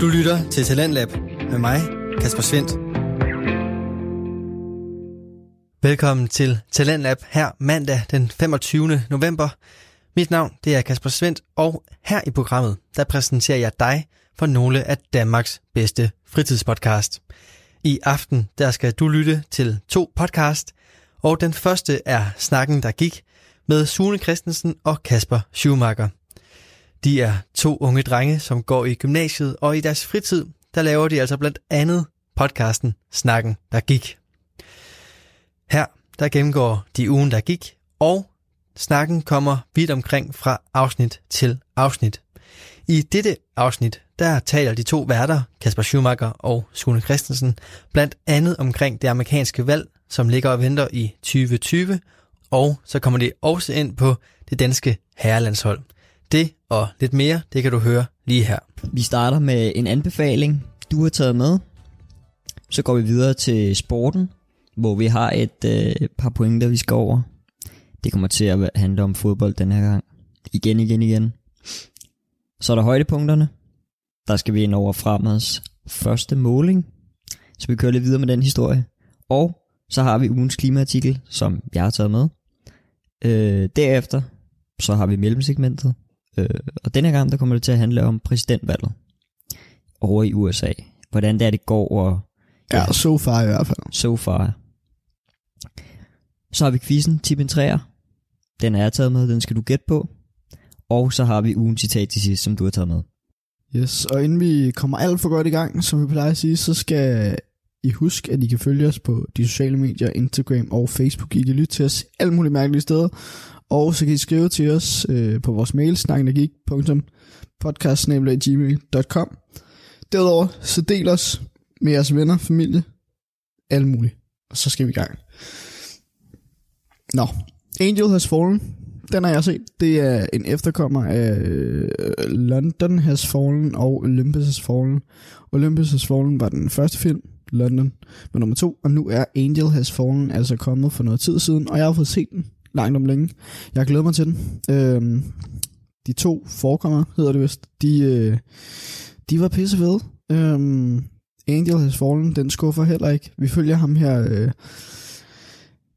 Du lytter til Talentlab med mig, Kasper Svendt. Velkommen til Talentlab her mandag den 25. november. Mit navn det er Kasper Svendt, og her i programmet der præsenterer jeg dig for nogle af Danmarks bedste fritidspodcast. I aften der skal du lytte til to podcast, og den første er Snakken, der gik med Sune Christensen og Kasper Schumacher. De er to unge drenge, som går i gymnasiet, og i deres fritid, der laver de altså blandt andet podcasten Snakken, der gik. Her, der gennemgår de ugen, der gik, og snakken kommer vidt omkring fra afsnit til afsnit. I dette afsnit, der taler de to værter, Kasper Schumacher og Sune Christensen, blandt andet omkring det amerikanske valg, som ligger og venter i 2020, og så kommer de også ind på det danske herrelandshold. Det og lidt mere, det kan du høre lige her. Vi starter med en anbefaling, du har taget med. Så går vi videre til sporten, hvor vi har et øh, par pointer, vi skal over. Det kommer til at handle om fodbold den her gang. Igen, igen, igen. Så er der højdepunkterne. Der skal vi ind over Fremads første måling. Så vi kører lidt videre med den historie. Og så har vi ugens klimaartikel, som jeg har taget med. Øh, derefter så har vi mellemsegmentet. Øh, og denne gang der kommer det til at handle om præsidentvalget over i USA. Hvordan det er, det går. Og, ja, ja so far i hvert fald. So far. Så har vi quizzen, tip en træer. Den er jeg taget med, den skal du gætte på. Og så har vi ugen citat til sidst, som du har taget med. Yes, og inden vi kommer alt for godt i gang, som vi plejer at sige, så skal I huske, at I kan følge os på de sociale medier, Instagram og Facebook. I kan lytte til os alle mulige mærkelige steder. Og så kan I skrive til os øh, på vores mail, snakkendagik.podcast.gmail.com Derudover så del os med jeres venner, familie, alle mulige. Og så skal vi i gang. Nå, Angel Has Fallen, den har jeg set. Det er en efterkommer af øh, London Has Fallen og Olympus Has Fallen. Olympus Has Fallen var den første film, London var nummer to, og nu er Angel Has Fallen altså kommet for noget tid siden, og jeg har fået set den langt om længe. Jeg glæder mig til den. Øhm, de to forekommer, hedder det vist, de, øh, de var pisse fede. Øhm, Angel Has Fallen, den skuffer heller ikke. Vi følger ham her. Øh,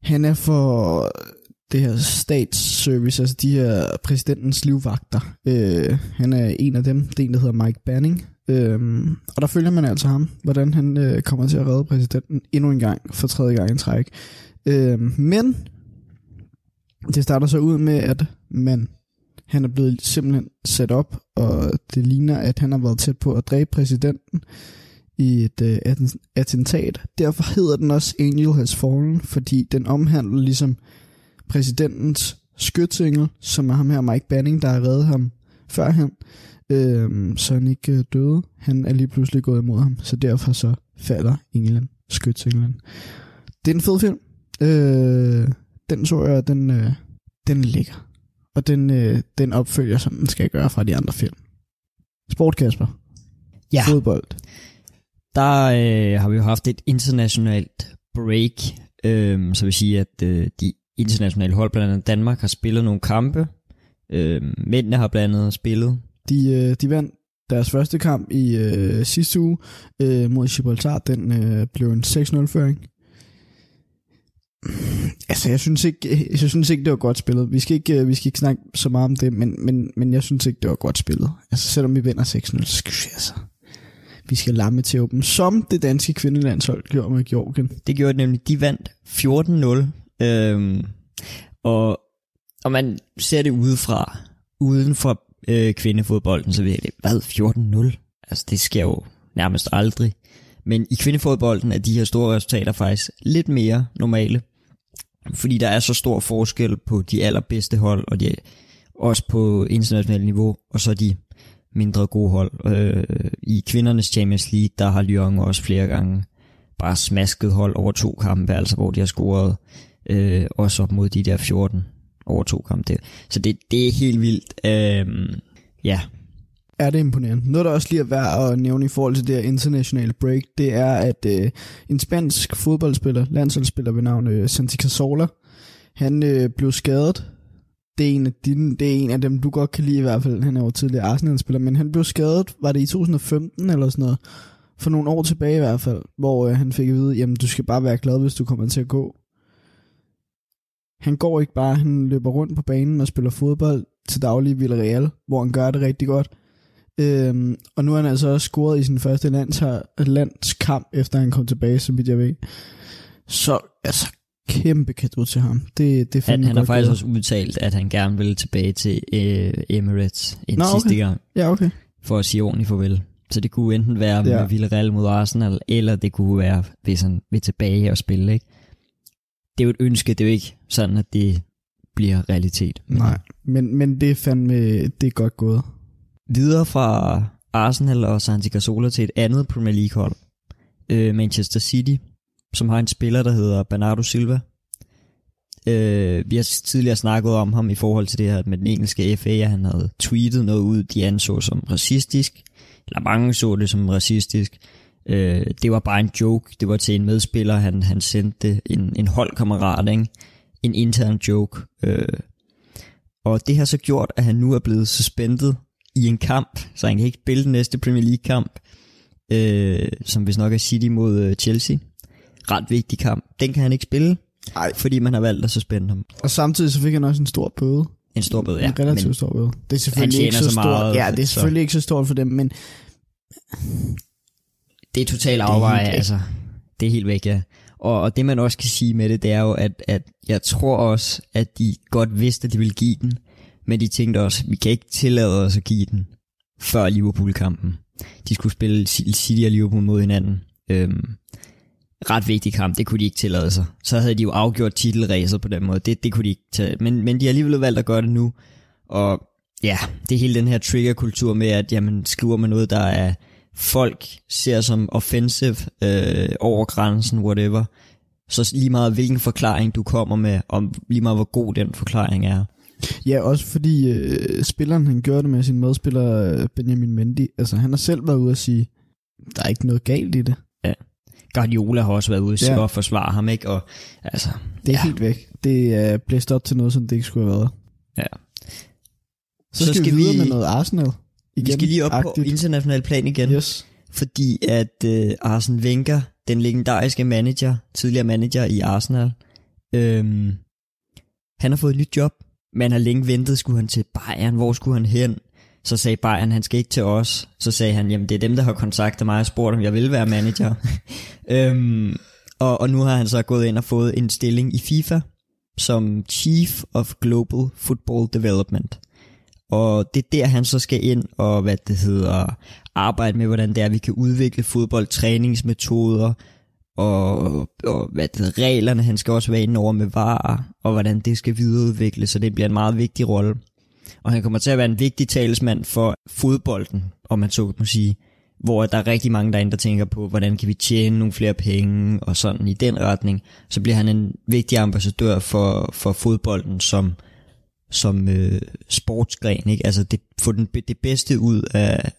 han er for det her statsservice, altså de her præsidentens livvagter. Øh, han er en af dem. Det er en, der hedder Mike Banning. Øhm, og der følger man altså ham, hvordan han øh, kommer til at redde præsidenten endnu en gang, for tredje gang i træk. Øhm, men det starter så ud med, at man, han er blevet simpelthen sat op, og det ligner, at han har været tæt på at dræbe præsidenten i et uh, attentat. Derfor hedder den også Angel Has Fallen, fordi den omhandler ligesom præsidentens skytsingel, som er ham her Mike Banning, der har reddet ham førhen, øhm, så han ikke øh, døde. Han er lige pludselig gået imod ham, så derfor så falder England, skytsinglen. Det er en fed film. Øh, den så jeg, den, øh, den ligger. Og den, øh, den opfølger, som den skal gøre fra de andre film. Sport, Kasper. Ja. Fodbold. Der øh, har vi jo haft et internationalt break, øh, så vil sige, at øh, de internationale hold, blandt andet Danmark, har spillet nogle kampe. Øh, mændene har blandt andet spillet. De, øh, de vandt deres første kamp i øh, sidste uge øh, mod Gibraltar. Den øh, blev en 6-0-føring. Altså, jeg synes ikke, jeg synes ikke det var godt spillet. Vi skal ikke, øh, vi skal ikke snakke så meget om det, men, men, men jeg synes ikke, det var godt spillet. Altså, selvom vi vinder 6-0, så skal vi altså, vi skal lamme til åben, som det danske kvindelandshold gjorde med Georgien. Det gjorde det nemlig. De vandt 14-0. Øhm, og, og man ser det udefra, uden for øh, kvindefodbolden, så ved jeg, hvad, 14-0? Altså, det sker jo nærmest aldrig. Men i kvindefodbolden er de her store resultater faktisk lidt mere normale fordi der er så stor forskel på de allerbedste hold, og de også på internationalt niveau, og så de mindre gode hold. Øh, I kvindernes Champions League, der har Lyon også flere gange bare smasket hold over to kampe, altså hvor de har scoret øh, også op mod de der 14 over to kampe. Så det, det er helt vildt. Øh, ja, er det imponerende. Noget, der også lige er værd at nævne i forhold til det her internationale break, det er, at øh, en spansk fodboldspiller, landsholdsspiller ved navn øh, Santi Cazorla, han øh, blev skadet det er en af, dine, det er en af dem, du godt kan lide i hvert fald. Han er jo tidligere Arsenal-spiller, men han blev skadet, var det i 2015 eller sådan noget? For nogle år tilbage i hvert fald, hvor øh, han fik at vide, jamen du skal bare være glad, hvis du kommer til at gå. Han går ikke bare, han løber rundt på banen og spiller fodbold til daglig i Villarreal, hvor han gør det rigtig godt. Øhm, og nu har han altså også scoret i sin første lands, landskamp, efter han kom tilbage, så vidt jeg ved. Så altså, kæmpe kado til ham. Det, det Han, han har faktisk gået. også udtalt, at han gerne vil tilbage til øh, Emirates en Nå, sidste okay. gang, Ja, okay. for at sige ordentligt farvel. Så det kunne enten være Ja. med Villarreal mod Arsenal, eller det kunne være, hvis han vil tilbage og spille. Ikke? Det er jo et ønske, det er jo ikke sådan, at det bliver realitet. Men Nej, men, men det er fandme, det er godt gået. Videre fra Arsenal og Santi Cazorla til et andet Premier League hold, øh, Manchester City, som har en spiller, der hedder Bernardo Silva. Øh, vi har tidligere snakket om ham i forhold til det her med den engelske FA, at han havde tweetet noget ud, de anså som racistisk, eller mange så det som racistisk. Øh, det var bare en joke, det var til en medspiller, han, han sendte en, en holdkammerat, ikke? en intern joke. Øh, og det har så gjort, at han nu er blevet suspendet i en kamp, så han kan ikke spille den næste Premier League kamp, øh, som hvis nok er City mod øh, Chelsea. Ret vigtig kamp. Den kan han ikke spille, Ej. fordi man har valgt at suspende ham. Og samtidig så fik han også en stor bøde. En stor bøde, ja. en relativt Men stor bøde. Det er selvfølgelig ikke så, så stort. meget, ja, det er så- selvfølgelig ikke så stort for dem, men det er totalt afveje, altså. Det er helt væk, ja. Og, og det man også kan sige med det, det er jo, at, at jeg tror også, at de godt vidste, at de ville give den, men de tænkte også, vi kan ikke tillade os at give den før Liverpool-kampen. De skulle spille City og Liverpool mod hinanden. Øhm, ret vigtig kamp, det kunne de ikke tillade sig. Så havde de jo afgjort titelræset på den måde, det, det kunne de ikke tage. Men, men de har alligevel valgt at gøre det nu, og ja, det er hele den her triggerkultur med, at jamen, skriver man noget, der er folk ser som offensive øh, over grænsen, whatever, så lige meget hvilken forklaring du kommer med, om lige meget hvor god den forklaring er ja, også fordi øh, spilleren, han gjorde det med sin medspiller øh, Benjamin Mendy. Altså, han har selv været ude at sige, der er ikke noget galt i det. Guardiola har også været ude Ja. ja. og forsvare ham, ikke? Og altså, Det er Ja. helt væk. Det er blæst op til noget, som det ikke skulle have været. Ja. Så, så skal, vi videre med noget Arsenal. Igen, vi skal lige op agtigt. på international plan igen. Yes. fordi at øh, Arsene Wenger, den legendariske manager, tidligere manager i Arsenal, øhm, han har fået et nyt job. Man har længe ventet, skulle han til Bayern, hvor skulle han hen? Så sagde Bayern, han skal ikke til os. Så sagde han, jamen det er dem, der har kontaktet mig og spurgt, om jeg vil være manager. øhm, og, og nu har han så gået ind og fået en stilling i FIFA, som Chief of Global Football Development. Og det er der, han så skal ind og, hvad det hedder, arbejde med, hvordan det er, vi kan udvikle fodboldtræningsmetoder, og, og hvad det reglerne, han skal også være inde over med varer, og hvordan det skal videreudvikles, så det bliver en meget vigtig rolle. Og han kommer til at være en vigtig talsmand for fodbolden, om man så må sige, hvor der er rigtig mange derinde, der tænker på, hvordan kan vi tjene nogle flere penge, og sådan i den retning. Så bliver han en vigtig ambassadør for, for fodbolden som, som øh, sportsgren, ikke? Altså det, få den, det bedste ud af,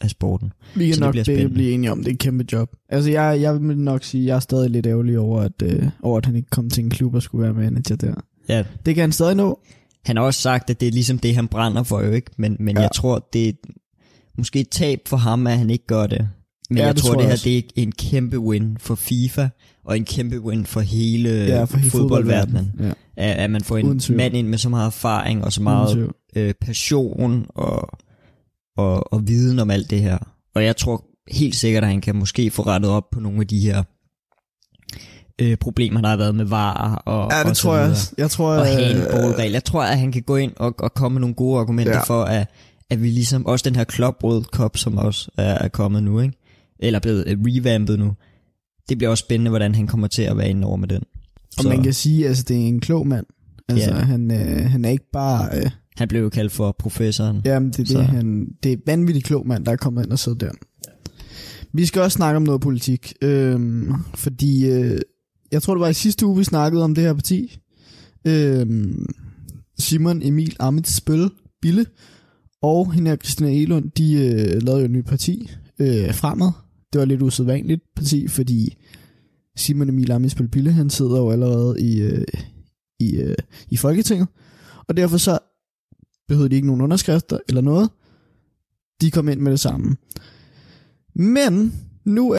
af, sporten. Vi kan Så det nok bliver begge spændende. blive enige om, det er et kæmpe job. Altså, jeg, jeg vil nok sige, jeg er stadig lidt ærgerlig over, at, øh, over, at han ikke kom til en klub og skulle være manager der. Ja, Det kan han stadig nå. han har også sagt, at det er ligesom det, han brænder for jo, ikke? Men, men Ja. jeg tror, det er måske et tab for ham, at han ikke gør det. Men Ja, jeg det tror, tror det jeg her også. det er en kæmpe win for FIFA, og en kæmpe win for hele, Ja, for hele fodboldverdenen. Ja. At, at man får en mand ind med så meget erfaring, og så meget øh, passion, og, og, og viden om alt det her. Og jeg tror helt sikkert, at han kan måske få rettet op på nogle af de her øh, problemer, der har været med varer og Ja, og det så tror jeg også. Jeg tror, og øh, handballregel. Jeg tror, at han kan gå ind og, og komme med nogle gode argumenter Ja. ja. for, at, at vi ligesom, også den her Club World Cup, som også er, er kommet nu, ikke? eller blevet øh, revampet nu, det bliver også spændende, hvordan han kommer til at være inde over med den. Og man kan sige, at altså, det er en klog mand. Altså, Ja. han, øh, han er ikke bare... Øh, Han blev jo kaldt for professoren. jamen, det er, Så- det, han, det er en vanvittig klog mand, der er kommet ind og siddet der. Vi skal også snakke om noget politik. Øhm, fordi øh, jeg tror, det var i sidste uge, vi snakkede om det her parti. Øhm, Simon Emil Amitsbøl Bille og hende her Christina Elund, de øh, lavede jo et nyt parti øh, fremad. Det var lidt usædvanligt parti, fordi Simon Emil Amitsbøl Bille, han sidder jo allerede i, øh, i, øh, i Folketinget. og derfor så behøvede de ikke nogen underskrifter eller noget. De kom ind med det samme. Men nu